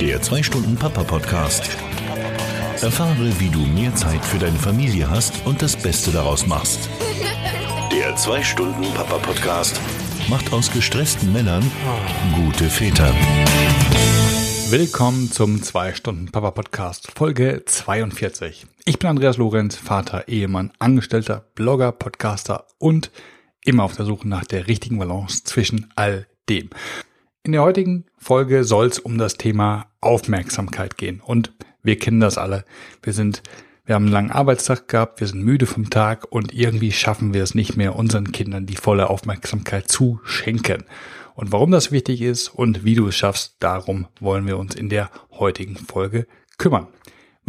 Der 2-Stunden-Papa-Podcast. Erfahre, wie du mehr Zeit für deine Familie hast und das Beste daraus machst. Der 2-Stunden-Papa-Podcast macht aus gestressten Männern gute Väter. Willkommen zum 2-Stunden-Papa-Podcast, Folge 42. Ich bin Andreas Lorenz, Vater, Ehemann, Angestellter, Blogger, Podcaster und immer auf der Suche nach der richtigen Balance zwischen all dem. In der heutigen Folge soll es um das Thema Aufmerksamkeit gehen. Und wir kennen das alle. Wir sind, wir haben einen langen Arbeitstag gehabt, wir sind müde vom Tag und irgendwie schaffen wir es nicht mehr, unseren Kindern die volle Aufmerksamkeit zu schenken. Und warum das wichtig ist und wie du es schaffst, darum wollen wir uns in der heutigen Folge kümmern.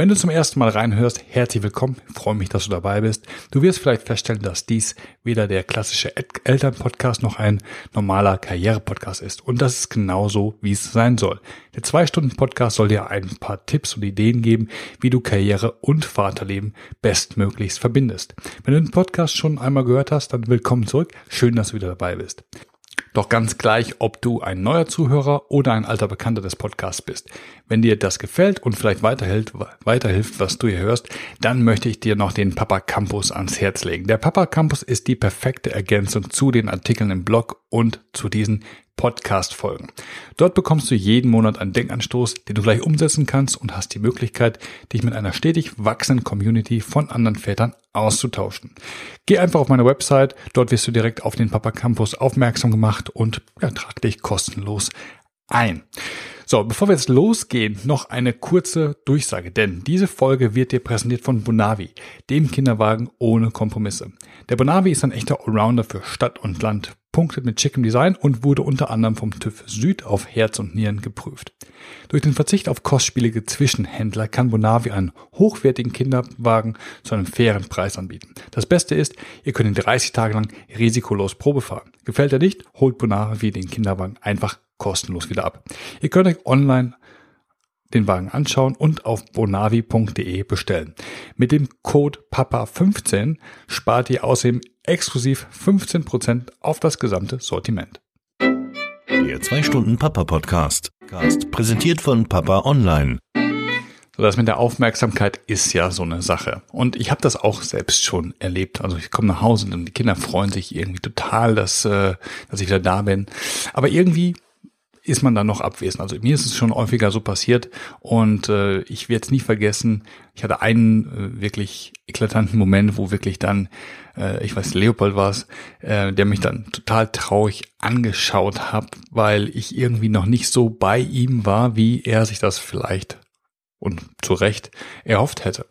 Wenn du zum ersten Mal reinhörst, herzlich willkommen. Ich freue mich, dass du dabei bist. Du wirst vielleicht feststellen, dass dies weder der klassische Elternpodcast noch ein normaler Karriere-Podcast ist. Und das ist genauso, wie es sein soll. Der Zwei-Stunden-Podcast soll dir ein paar Tipps und Ideen geben, wie du Karriere und Vaterleben bestmöglichst verbindest. Wenn du den Podcast schon einmal gehört hast, dann willkommen zurück. Schön, dass du wieder dabei bist. Doch ganz gleich, ob du ein neuer Zuhörer oder ein alter Bekannter des Podcasts bist. Wenn dir das gefällt und vielleicht weiterhilft, weiterhilft, was du hier hörst, dann möchte ich dir noch den Papa Campus ans Herz legen. Der Papa Campus ist die perfekte Ergänzung zu den Artikeln im Blog und zu diesen Podcast-Folgen. Dort bekommst du jeden Monat einen Denkanstoß, den du gleich umsetzen kannst und hast die Möglichkeit, dich mit einer stetig wachsenden Community von anderen Vätern auszutauschen. Geh einfach auf meine Website, dort wirst du direkt auf den Papa Campus aufmerksam gemacht und ja, trag dich kostenlos ein. So, bevor wir jetzt losgehen, noch eine kurze Durchsage, denn diese Folge wird dir präsentiert von Bonavi, dem Kinderwagen ohne Kompromisse. Der Bonavi ist ein echter Allrounder für Stadt und Land, punktet mit schickem Design und wurde unter anderem vom TÜV Süd auf Herz und Nieren geprüft. Durch den Verzicht auf kostspielige Zwischenhändler kann Bonavi einen hochwertigen Kinderwagen zu einem fairen Preis anbieten. Das Beste ist, ihr könnt ihn 30 Tage lang risikolos Probe fahren. Gefällt er nicht, holt Bonavi den Kinderwagen einfach kostenlos wieder ab. Ihr könnt euch online den Wagen anschauen und auf bonavi.de bestellen. Mit dem Code PAPA15 spart ihr außerdem exklusiv 15% auf das gesamte Sortiment. Der 2-Stunden-Papa-Podcast. Präsentiert von Papa Online. So, das mit der Aufmerksamkeit ist ja so eine Sache. Und ich habe das auch selbst schon erlebt. Also ich komme nach Hause und die Kinder freuen sich irgendwie total, dass, äh, dass ich wieder da bin. Aber irgendwie ist man dann noch abwesend. Also mir ist es schon häufiger so passiert und äh, ich werde es nie vergessen. Ich hatte einen äh, wirklich eklatanten Moment, wo wirklich dann, äh, ich weiß, Leopold war es, äh, der mich dann total traurig angeschaut hat, weil ich irgendwie noch nicht so bei ihm war, wie er sich das vielleicht und zu Recht erhofft hätte.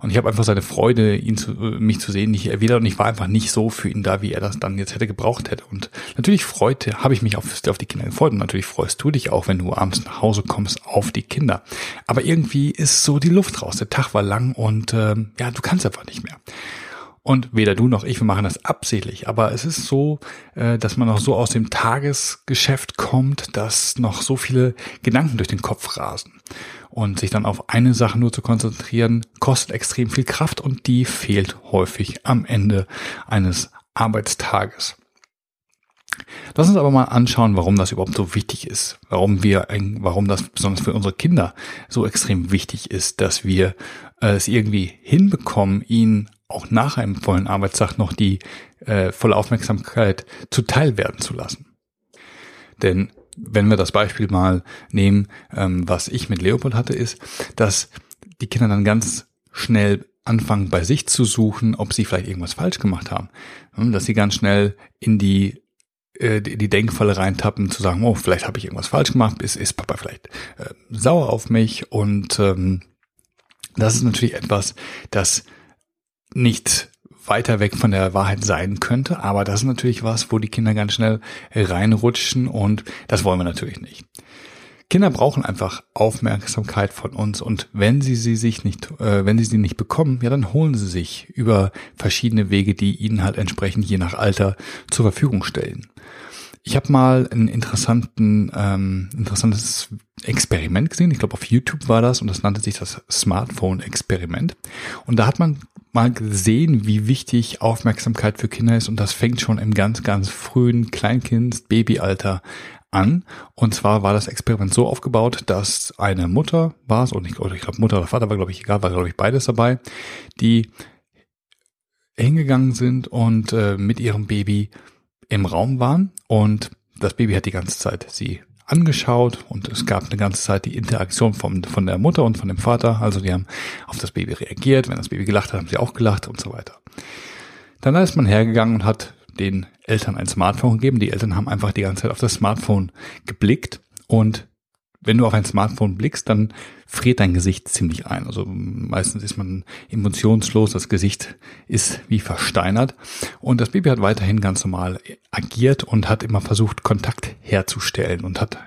Und ich habe einfach seine Freude, ihn zu, mich zu sehen, nicht erwidert und ich war einfach nicht so für ihn da, wie er das dann jetzt hätte gebraucht hätte. Und natürlich freute, habe ich mich auf, auf die Kinder gefreut und natürlich freust du dich auch, wenn du abends nach Hause kommst, auf die Kinder. Aber irgendwie ist so die Luft raus. Der Tag war lang und ähm, ja, du kannst einfach nicht mehr. Und weder du noch ich, wir machen das absichtlich. Aber es ist so, äh, dass man noch so aus dem Tagesgeschäft kommt, dass noch so viele Gedanken durch den Kopf rasen. Und sich dann auf eine Sache nur zu konzentrieren, kostet extrem viel Kraft und die fehlt häufig am Ende eines Arbeitstages. Lass uns aber mal anschauen, warum das überhaupt so wichtig ist. Warum wir, warum das besonders für unsere Kinder so extrem wichtig ist, dass wir äh, es irgendwie hinbekommen, ihnen auch nach einem vollen Arbeitstag noch die äh, volle Aufmerksamkeit zuteil werden zu lassen. Denn wenn wir das Beispiel mal nehmen, ähm, was ich mit Leopold hatte, ist, dass die Kinder dann ganz schnell anfangen, bei sich zu suchen, ob sie vielleicht irgendwas falsch gemacht haben. Dass sie ganz schnell in die äh, die Denkfalle reintappen, zu sagen, oh, vielleicht habe ich irgendwas falsch gemacht, ist, ist Papa vielleicht äh, sauer auf mich und ähm, das ist natürlich etwas, das nicht weiter weg von der Wahrheit sein könnte, aber das ist natürlich was, wo die Kinder ganz schnell reinrutschen und das wollen wir natürlich nicht. Kinder brauchen einfach Aufmerksamkeit von uns und wenn sie sie sich nicht, äh, wenn sie sie nicht bekommen, ja, dann holen sie sich über verschiedene Wege, die ihnen halt entsprechend je nach Alter zur Verfügung stellen. Ich habe mal ein interessanten, ähm, interessantes Experiment gesehen. Ich glaube, auf YouTube war das und das nannte sich das Smartphone-Experiment. Und da hat man mal gesehen, wie wichtig Aufmerksamkeit für Kinder ist und das fängt schon im ganz, ganz frühen Kleinkind, Babyalter an. Und zwar war das Experiment so aufgebaut, dass eine Mutter war es, und ich, ich glaube Mutter oder Vater war, glaube ich, egal, war, glaube ich, beides dabei, die hingegangen sind und äh, mit ihrem Baby im Raum waren und das Baby hat die ganze Zeit sie angeschaut und es gab eine ganze Zeit die Interaktion von, von der Mutter und von dem Vater. Also die haben auf das Baby reagiert. Wenn das Baby gelacht hat, haben sie auch gelacht und so weiter. Dann ist man hergegangen und hat den Eltern ein Smartphone gegeben. Die Eltern haben einfach die ganze Zeit auf das Smartphone geblickt und wenn du auf ein Smartphone blickst, dann friert dein Gesicht ziemlich ein. Also meistens ist man emotionslos, das Gesicht ist wie versteinert. Und das Baby hat weiterhin ganz normal agiert und hat immer versucht, Kontakt herzustellen und hat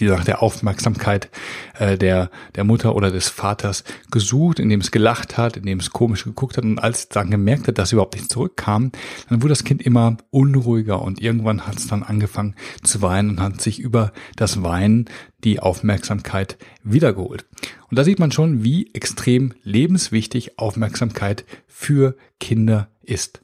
die nach der Aufmerksamkeit äh, der, der Mutter oder des Vaters gesucht, indem es gelacht hat, indem es komisch geguckt hat und als es dann gemerkt hat, dass überhaupt nicht zurückkam, dann wurde das Kind immer unruhiger und irgendwann hat es dann angefangen zu weinen und hat sich über das Weinen die Aufmerksamkeit wiedergeholt. Und da sieht man schon, wie extrem lebenswichtig Aufmerksamkeit für Kinder ist.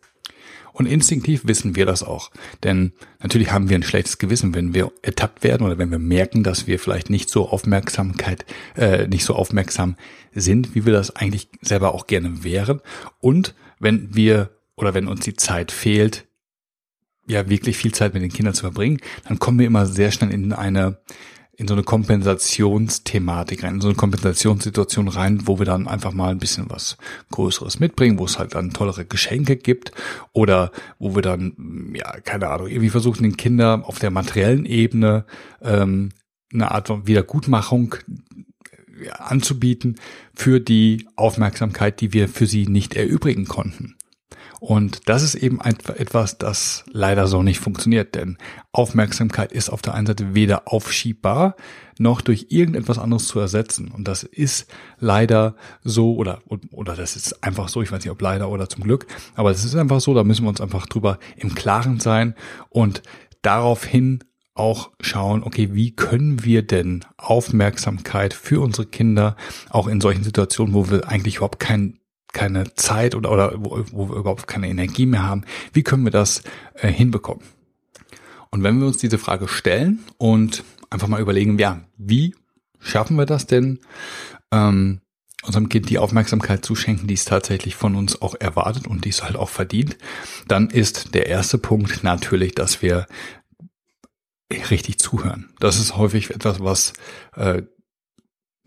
Und instinktiv wissen wir das auch. Denn natürlich haben wir ein schlechtes Gewissen, wenn wir ertappt werden oder wenn wir merken, dass wir vielleicht nicht so Aufmerksamkeit, äh, nicht so aufmerksam sind, wie wir das eigentlich selber auch gerne wären. Und wenn wir oder wenn uns die Zeit fehlt, ja wirklich viel Zeit mit den Kindern zu verbringen, dann kommen wir immer sehr schnell in eine in so eine Kompensationsthematik rein, in so eine Kompensationssituation rein, wo wir dann einfach mal ein bisschen was Größeres mitbringen, wo es halt dann tollere Geschenke gibt oder wo wir dann, ja, keine Ahnung, irgendwie versuchen, den Kindern auf der materiellen Ebene ähm, eine Art von Wiedergutmachung anzubieten für die Aufmerksamkeit, die wir für sie nicht erübrigen konnten. Und das ist eben etwas, das leider so nicht funktioniert, denn Aufmerksamkeit ist auf der einen Seite weder aufschiebbar noch durch irgendetwas anderes zu ersetzen. Und das ist leider so oder, oder das ist einfach so, ich weiß nicht ob leider oder zum Glück, aber es ist einfach so, da müssen wir uns einfach drüber im Klaren sein und daraufhin auch schauen, okay, wie können wir denn Aufmerksamkeit für unsere Kinder auch in solchen Situationen, wo wir eigentlich überhaupt keinen keine Zeit oder, oder wo, wo wir überhaupt keine Energie mehr haben. Wie können wir das äh, hinbekommen? Und wenn wir uns diese Frage stellen und einfach mal überlegen, ja, wie schaffen wir das denn, ähm, unserem Kind die Aufmerksamkeit zu schenken, die es tatsächlich von uns auch erwartet und die es halt auch verdient, dann ist der erste Punkt natürlich, dass wir richtig zuhören. Das ist häufig etwas, was äh,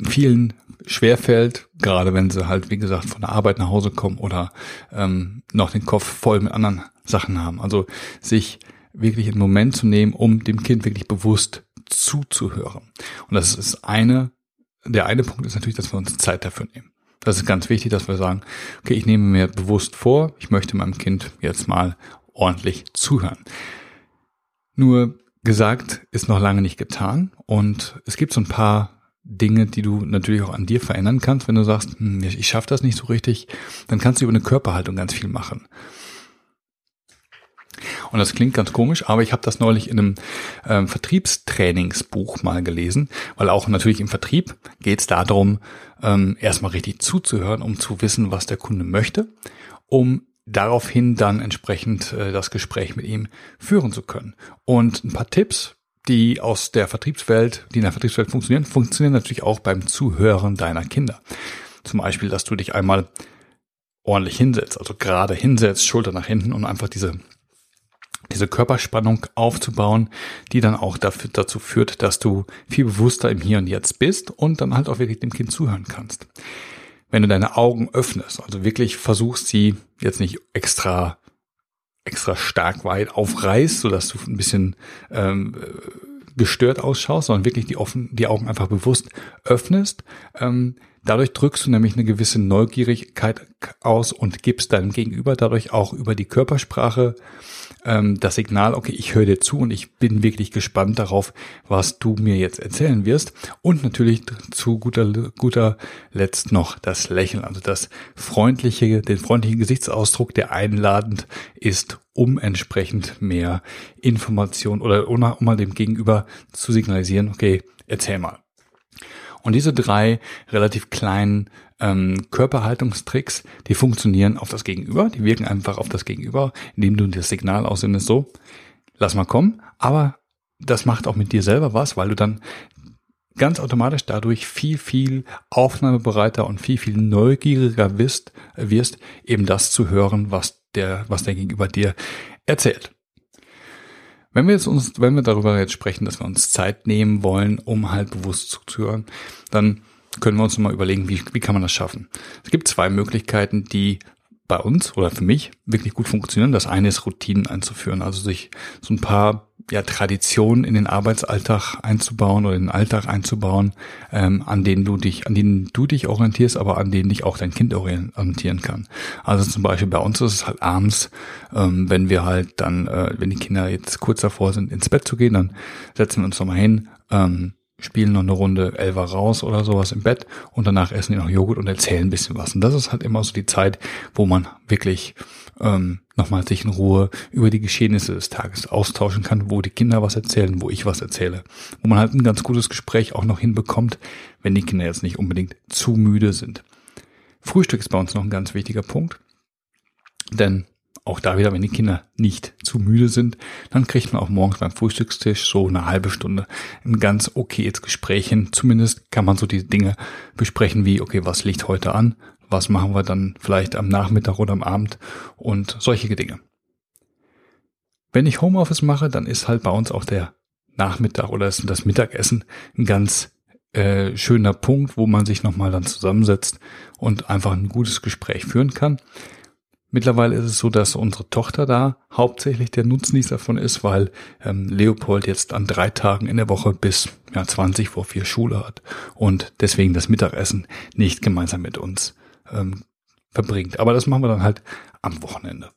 vielen schwerfällt, gerade wenn sie halt, wie gesagt, von der Arbeit nach Hause kommen oder ähm, noch den Kopf voll mit anderen Sachen haben. Also sich wirklich einen Moment zu nehmen, um dem Kind wirklich bewusst zuzuhören. Und das ist eine, der eine Punkt ist natürlich, dass wir uns Zeit dafür nehmen. Das ist ganz wichtig, dass wir sagen, okay, ich nehme mir bewusst vor, ich möchte meinem Kind jetzt mal ordentlich zuhören. Nur gesagt ist noch lange nicht getan und es gibt so ein paar Dinge, die du natürlich auch an dir verändern kannst. Wenn du sagst, hm, ich schaffe das nicht so richtig, dann kannst du über eine Körperhaltung ganz viel machen. Und das klingt ganz komisch, aber ich habe das neulich in einem ähm, Vertriebstrainingsbuch mal gelesen, weil auch natürlich im Vertrieb geht es darum, ähm, erstmal richtig zuzuhören, um zu wissen, was der Kunde möchte, um daraufhin dann entsprechend äh, das Gespräch mit ihm führen zu können. Und ein paar Tipps, die aus der Vertriebswelt, die in der Vertriebswelt funktionieren, funktionieren natürlich auch beim Zuhören deiner Kinder. Zum Beispiel, dass du dich einmal ordentlich hinsetzt, also gerade hinsetzt, Schulter nach hinten und einfach diese diese Körperspannung aufzubauen, die dann auch dafür, dazu führt, dass du viel bewusster im Hier und Jetzt bist und dann halt auch wirklich dem Kind zuhören kannst. Wenn du deine Augen öffnest, also wirklich versuchst, sie jetzt nicht extra extra stark weit aufreißt, sodass du ein bisschen ähm, gestört ausschaust, sondern wirklich die, offen, die Augen einfach bewusst öffnest. Ähm, dadurch drückst du nämlich eine gewisse Neugierigkeit aus und gibst deinem Gegenüber dadurch auch über die Körpersprache ähm, das Signal, okay, ich höre dir zu und ich bin wirklich gespannt darauf, was du mir jetzt erzählen wirst. Und natürlich zu guter, guter Letzt noch das Lächeln, also das freundliche, den freundlichen Gesichtsausdruck, der einladend ist, um entsprechend mehr Information oder um mal dem Gegenüber zu signalisieren, okay, erzähl mal. Und diese drei relativ kleinen ähm, Körperhaltungstricks, die funktionieren auf das Gegenüber, die wirken einfach auf das Gegenüber, indem du das Signal aussendest, so, lass mal kommen, aber das macht auch mit dir selber was, weil du dann ganz automatisch dadurch viel, viel aufnahmebereiter und viel, viel neugieriger wirst, wirst eben das zu hören, was der, was der Gegenüber dir erzählt. Wenn wir jetzt uns, wenn wir darüber jetzt sprechen, dass wir uns Zeit nehmen wollen, um halt bewusst zuzuhören, dann können wir uns mal überlegen, wie, wie kann man das schaffen? Es gibt zwei Möglichkeiten, die bei uns oder für mich wirklich gut funktionieren. Das eine ist Routinen einzuführen, also sich so ein paar ja, Traditionen in den Arbeitsalltag einzubauen oder in den Alltag einzubauen, ähm, an denen du dich, an denen du dich orientierst, aber an denen dich auch dein Kind orientieren kann. Also zum Beispiel bei uns ist es halt abends, ähm, wenn wir halt dann, äh, wenn die Kinder jetzt kurz davor sind, ins Bett zu gehen, dann setzen wir uns nochmal hin, ähm, spielen noch eine Runde Elva raus oder sowas im Bett und danach essen die noch Joghurt und erzählen ein bisschen was. Und das ist halt immer so die Zeit, wo man wirklich ähm, nochmal sich in Ruhe über die Geschehnisse des Tages austauschen kann, wo die Kinder was erzählen, wo ich was erzähle. Wo man halt ein ganz gutes Gespräch auch noch hinbekommt, wenn die Kinder jetzt nicht unbedingt zu müde sind. Frühstück ist bei uns noch ein ganz wichtiger Punkt. Denn auch da wieder, wenn die Kinder nicht zu müde sind, dann kriegt man auch morgens beim Frühstückstisch so eine halbe Stunde ein ganz okayes Gespräch hin. Zumindest kann man so die Dinge besprechen wie, okay, was liegt heute an? Was machen wir dann vielleicht am Nachmittag oder am Abend? Und solche Dinge. Wenn ich Homeoffice mache, dann ist halt bei uns auch der Nachmittag oder das Mittagessen ein ganz äh, schöner Punkt, wo man sich nochmal dann zusammensetzt und einfach ein gutes Gespräch führen kann. Mittlerweile ist es so, dass unsere Tochter da hauptsächlich der Nutznießer davon ist, weil ähm, Leopold jetzt an drei Tagen in der Woche bis ja, 20 vor vier Schule hat und deswegen das Mittagessen nicht gemeinsam mit uns ähm, verbringt. Aber das machen wir dann halt am Wochenende.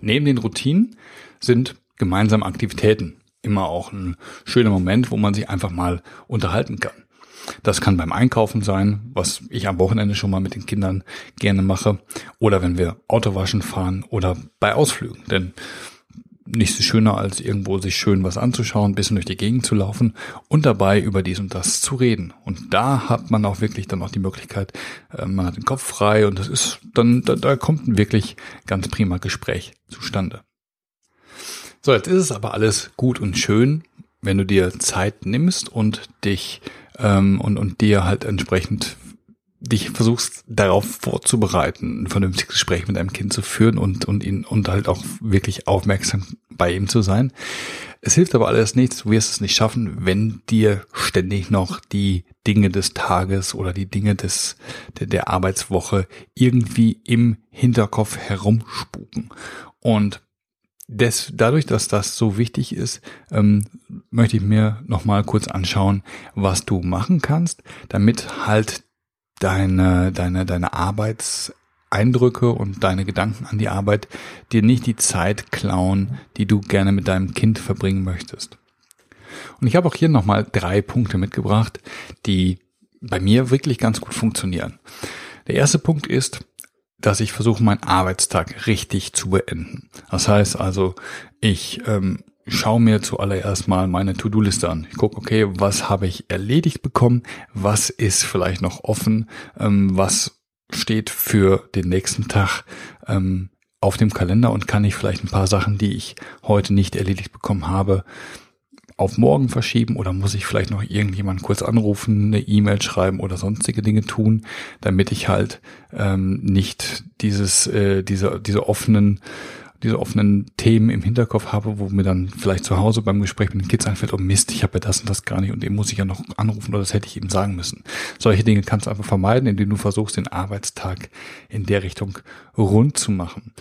Neben den Routinen sind gemeinsame Aktivitäten immer auch ein schöner Moment, wo man sich einfach mal unterhalten kann. Das kann beim Einkaufen sein, was ich am Wochenende schon mal mit den Kindern gerne mache. Oder wenn wir Autowaschen fahren oder bei Ausflügen. Denn nichts ist schöner, als irgendwo sich schön was anzuschauen, bisschen durch die Gegend zu laufen und dabei über dies und das zu reden. Und da hat man auch wirklich dann auch die Möglichkeit, äh, man hat den Kopf frei und das ist dann, da, da kommt ein wirklich ganz prima Gespräch zustande. So, jetzt ist es aber alles gut und schön, wenn du dir Zeit nimmst und dich ähm, und, und dir halt entsprechend dich versuchst darauf vorzubereiten, ein vernünftiges Gespräch mit deinem Kind zu führen und, und ihn und halt auch wirklich aufmerksam bei ihm zu sein. Es hilft aber alles nichts, du wirst es nicht schaffen, wenn dir ständig noch die Dinge des Tages oder die Dinge des, der, der Arbeitswoche irgendwie im Hinterkopf herumspuken. Und des, dadurch, dass das so wichtig ist, ähm, möchte ich mir nochmal kurz anschauen, was du machen kannst, damit halt deine, deine, deine Arbeitseindrücke und deine Gedanken an die Arbeit dir nicht die Zeit klauen, die du gerne mit deinem Kind verbringen möchtest. Und ich habe auch hier nochmal drei Punkte mitgebracht, die bei mir wirklich ganz gut funktionieren. Der erste Punkt ist, dass ich versuche, meinen Arbeitstag richtig zu beenden. Das heißt also, ich ähm, schaue mir zuallererst mal meine To-Do-Liste an. Ich gucke, okay, was habe ich erledigt bekommen, was ist vielleicht noch offen, ähm, was steht für den nächsten Tag ähm, auf dem Kalender und kann ich vielleicht ein paar Sachen, die ich heute nicht erledigt bekommen habe, auf morgen verschieben oder muss ich vielleicht noch irgendjemand kurz anrufen, eine E-Mail schreiben oder sonstige Dinge tun, damit ich halt ähm, nicht dieses, äh, diese, diese offenen diese offenen Themen im Hinterkopf habe, wo mir dann vielleicht zu Hause beim Gespräch mit den Kids einfällt, oh Mist, ich habe ja das und das gar nicht und dem muss ich ja noch anrufen oder das hätte ich ihm sagen müssen. Solche Dinge kannst du einfach vermeiden, indem du versuchst, den Arbeitstag in der Richtung rund zu machen.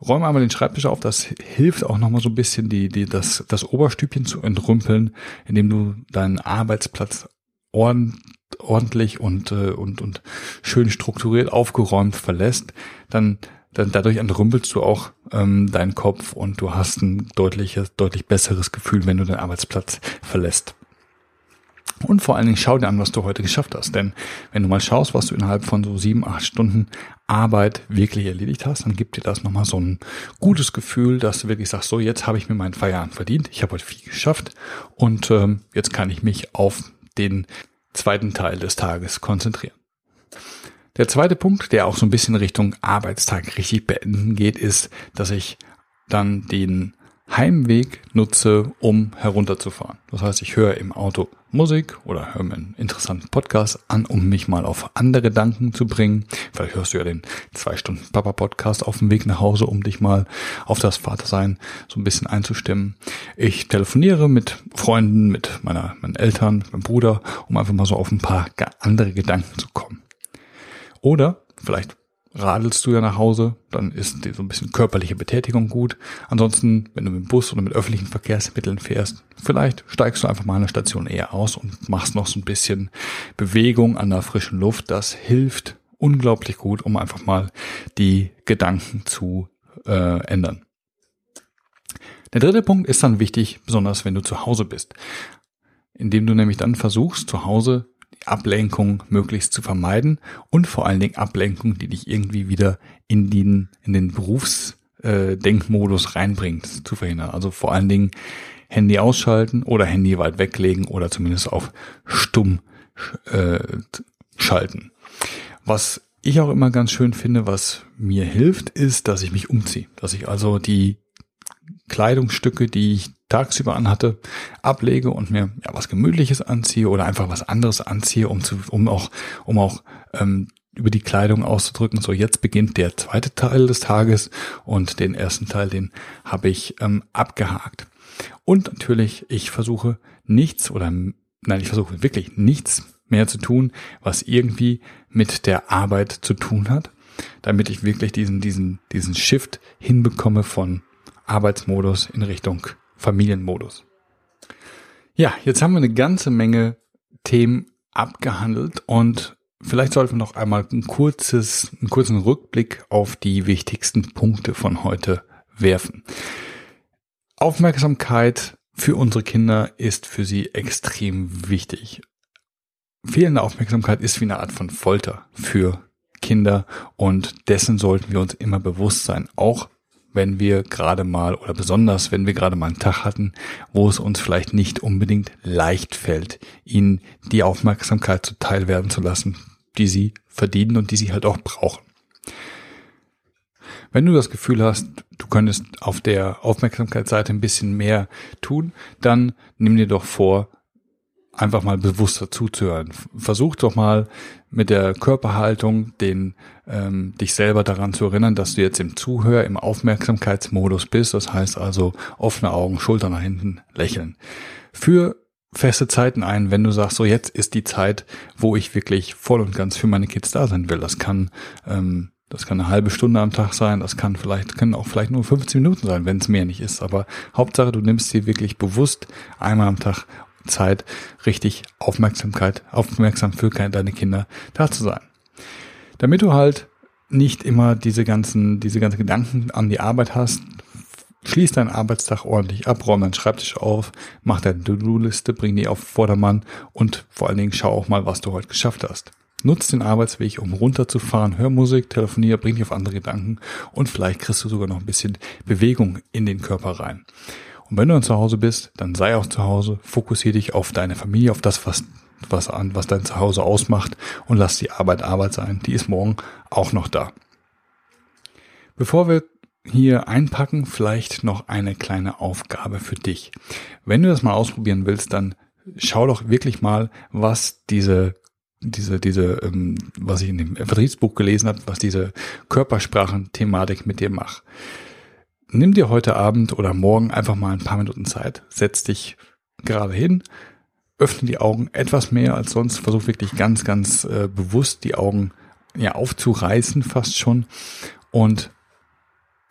Räume einmal den Schreibtisch auf, das hilft auch nochmal so ein bisschen, die, die, das, das Oberstübchen zu entrümpeln, indem du deinen Arbeitsplatz ordentlich und, äh, und, und schön strukturiert aufgeräumt verlässt, dann, dann dadurch entrümpelst du auch ähm, deinen Kopf und du hast ein deutliches, deutlich besseres Gefühl, wenn du den Arbeitsplatz verlässt. Und vor allen Dingen schau dir an, was du heute geschafft hast. Denn wenn du mal schaust, was du innerhalb von so sieben, acht Stunden Arbeit wirklich erledigt hast, dann gibt dir das nochmal so ein gutes Gefühl, dass du wirklich sagst, so jetzt habe ich mir meinen Feierabend verdient, ich habe heute viel geschafft und ähm, jetzt kann ich mich auf den zweiten Teil des Tages konzentrieren. Der zweite Punkt, der auch so ein bisschen Richtung Arbeitstag richtig beenden geht, ist, dass ich dann den Heimweg nutze, um herunterzufahren. Das heißt, ich höre im Auto Musik oder höre mir einen interessanten Podcast an, um mich mal auf andere Gedanken zu bringen. Vielleicht hörst du ja den zwei Stunden Papa Podcast auf dem Weg nach Hause, um dich mal auf das Vatersein so ein bisschen einzustimmen. Ich telefoniere mit Freunden, mit meiner, meinen Eltern, mit meinem Bruder, um einfach mal so auf ein paar andere Gedanken zu kommen. Oder vielleicht radelst du ja nach Hause, dann ist dir so ein bisschen körperliche Betätigung gut. Ansonsten, wenn du mit dem Bus oder mit öffentlichen Verkehrsmitteln fährst, vielleicht steigst du einfach mal eine Station eher aus und machst noch so ein bisschen Bewegung an der frischen Luft. Das hilft unglaublich gut, um einfach mal die Gedanken zu äh, ändern. Der dritte Punkt ist dann wichtig, besonders wenn du zu Hause bist, indem du nämlich dann versuchst, zu Hause Ablenkung möglichst zu vermeiden und vor allen Dingen Ablenkung, die dich irgendwie wieder in den, in den Berufsdenkmodus äh, reinbringt, zu verhindern. Also vor allen Dingen Handy ausschalten oder Handy weit weglegen oder zumindest auf stumm äh, schalten. Was ich auch immer ganz schön finde, was mir hilft, ist, dass ich mich umziehe. Dass ich also die Kleidungsstücke, die ich tagsüber anhatte, ablege und mir ja, was Gemütliches anziehe oder einfach was anderes anziehe, um zu, um auch, um auch ähm, über die Kleidung auszudrücken. So, jetzt beginnt der zweite Teil des Tages und den ersten Teil, den habe ich ähm, abgehakt. Und natürlich, ich versuche nichts oder nein, ich versuche wirklich nichts mehr zu tun, was irgendwie mit der Arbeit zu tun hat, damit ich wirklich diesen, diesen, diesen Shift hinbekomme von Arbeitsmodus in Richtung Familienmodus. Ja, jetzt haben wir eine ganze Menge Themen abgehandelt und vielleicht sollten wir noch einmal ein kurzes, einen kurzen Rückblick auf die wichtigsten Punkte von heute werfen. Aufmerksamkeit für unsere Kinder ist für sie extrem wichtig. Fehlende Aufmerksamkeit ist wie eine Art von Folter für Kinder und dessen sollten wir uns immer bewusst sein, auch wenn wir gerade mal oder besonders wenn wir gerade mal einen Tag hatten, wo es uns vielleicht nicht unbedingt leicht fällt, ihnen die Aufmerksamkeit zuteil werden zu lassen, die sie verdienen und die sie halt auch brauchen. Wenn du das Gefühl hast, du könntest auf der Aufmerksamkeitsseite ein bisschen mehr tun, dann nimm dir doch vor, einfach mal bewusster zuzuhören. Versuch doch mal mit der Körperhaltung den ähm, dich selber daran zu erinnern, dass du jetzt im Zuhör, im Aufmerksamkeitsmodus bist. Das heißt also offene Augen, Schulter nach hinten, lächeln. Für feste Zeiten ein, wenn du sagst, so jetzt ist die Zeit, wo ich wirklich voll und ganz für meine Kids da sein will. Das kann ähm, das kann eine halbe Stunde am Tag sein, das kann vielleicht, können auch vielleicht nur 15 Minuten sein, wenn es mehr nicht ist. Aber Hauptsache, du nimmst sie wirklich bewusst einmal am Tag Zeit, richtig Aufmerksamkeit, aufmerksam für deine Kinder da zu sein. Damit du halt nicht immer diese ganzen, diese ganzen Gedanken an die Arbeit hast, schließ deinen Arbeitstag ordentlich ab, räum deinen Schreibtisch auf, mach deine To-Do-Liste, bring die auf Vordermann und vor allen Dingen schau auch mal, was du heute geschafft hast. Nutz den Arbeitsweg, um runterzufahren, hör Musik, telefonier, bring dich auf andere Gedanken und vielleicht kriegst du sogar noch ein bisschen Bewegung in den Körper rein. Und wenn du dann zu Hause bist, dann sei auch zu Hause, fokussiere dich auf deine Familie, auf das, was, was an, was dein Zuhause ausmacht und lass die Arbeit Arbeit sein. Die ist morgen auch noch da. Bevor wir hier einpacken, vielleicht noch eine kleine Aufgabe für dich. Wenn du das mal ausprobieren willst, dann schau doch wirklich mal, was diese diese, diese, ähm, was ich in dem Vertriebsbuch gelesen habe, was diese Körpersprachen-Thematik mit dir macht nimm dir heute Abend oder morgen einfach mal ein paar Minuten Zeit, setz dich gerade hin, öffne die Augen etwas mehr als sonst, versuch wirklich ganz, ganz äh, bewusst die Augen ja aufzureißen fast schon und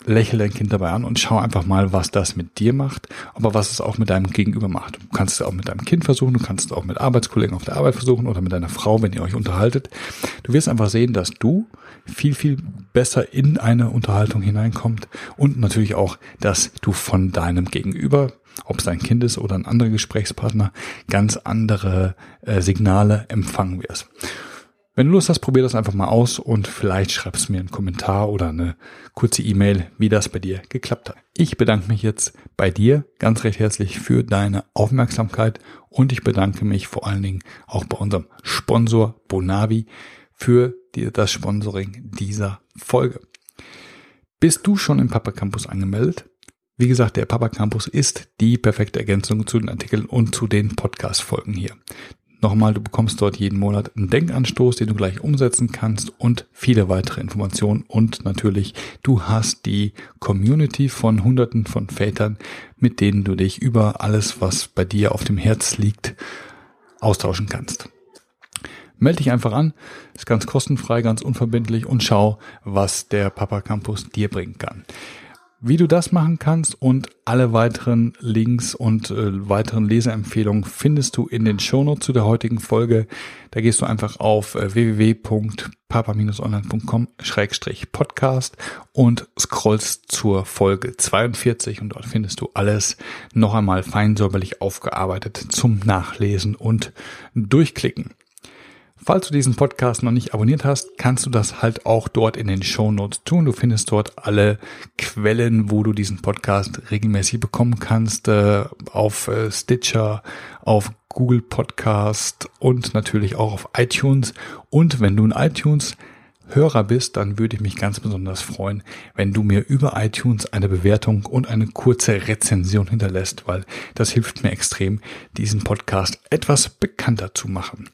lächel dein Kind dabei an und schau einfach mal, was das mit dir macht, aber was es auch mit deinem Gegenüber macht. Du kannst es auch mit deinem Kind versuchen, du kannst es auch mit Arbeitskollegen auf der Arbeit versuchen oder mit deiner Frau, wenn ihr euch unterhaltet. Du wirst einfach sehen, dass du viel, viel besser in eine Unterhaltung hineinkommt und natürlich auch, dass du von deinem Gegenüber, ob es dein Kind ist oder ein anderer Gesprächspartner, ganz andere äh, Signale empfangen wirst. Wenn du Lust hast, probier das einfach mal aus und vielleicht schreibst du mir einen Kommentar oder eine kurze E-Mail, wie das bei dir geklappt hat. Ich bedanke mich jetzt bei dir ganz recht herzlich für deine Aufmerksamkeit und ich bedanke mich vor allen Dingen auch bei unserem Sponsor Bonavi für das Sponsoring dieser Folge. Bist du schon im Papa Campus angemeldet? Wie gesagt, der Papa Campus ist die perfekte Ergänzung zu den Artikeln und zu den Podcast-Folgen hier. Nochmal, du bekommst dort jeden Monat einen Denkanstoß, den du gleich umsetzen kannst und viele weitere Informationen. Und natürlich, du hast die Community von Hunderten von Vätern, mit denen du dich über alles, was bei dir auf dem Herz liegt, austauschen kannst. Melde dich einfach an, ist ganz kostenfrei, ganz unverbindlich und schau, was der Papa Campus dir bringen kann. Wie du das machen kannst und alle weiteren Links und äh, weiteren Leseempfehlungen findest du in den Shownotes zu der heutigen Folge. Da gehst du einfach auf äh, www.papa-online.com-podcast und scrollst zur Folge 42 und dort findest du alles noch einmal feinsäuberlich aufgearbeitet zum Nachlesen und Durchklicken. Falls du diesen Podcast noch nicht abonniert hast, kannst du das halt auch dort in den Show Notes tun. Du findest dort alle Quellen, wo du diesen Podcast regelmäßig bekommen kannst, äh, auf äh, Stitcher, auf Google Podcast und natürlich auch auf iTunes. Und wenn du in iTunes Hörer bist, dann würde ich mich ganz besonders freuen, wenn du mir über iTunes eine Bewertung und eine kurze Rezension hinterlässt, weil das hilft mir extrem, diesen Podcast etwas bekannter zu machen.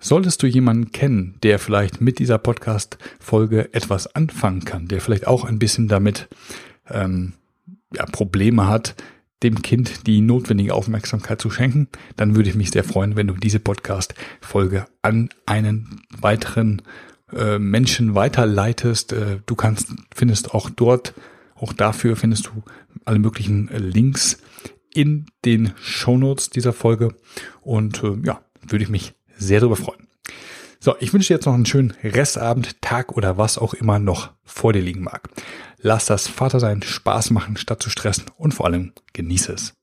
Solltest du jemanden kennen, der vielleicht mit dieser Podcast-Folge etwas anfangen kann, der vielleicht auch ein bisschen damit ähm, ja, Probleme hat, dem Kind die notwendige Aufmerksamkeit zu schenken, dann würde ich mich sehr freuen, wenn du diese Podcast-Folge an einen weiteren äh, Menschen weiterleitest. Äh, du kannst, findest auch dort, auch dafür findest du alle möglichen äh, Links in den Shownotes dieser Folge. Und äh, ja, würde ich mich sehr darüber freuen. So, ich wünsche dir jetzt noch einen schönen Restabend, Tag oder was auch immer noch vor dir liegen mag. Lass das Vatersein Spaß machen, statt zu stressen und vor allem genieße es.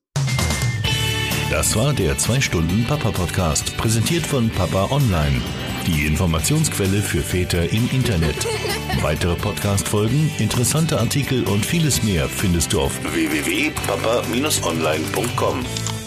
Das war der 2-Stunden-Papa-Podcast, präsentiert von Papa Online. Die Informationsquelle für Väter im Internet. Weitere Podcast-Folgen, interessante Artikel und vieles mehr findest du auf www.papa-online.com.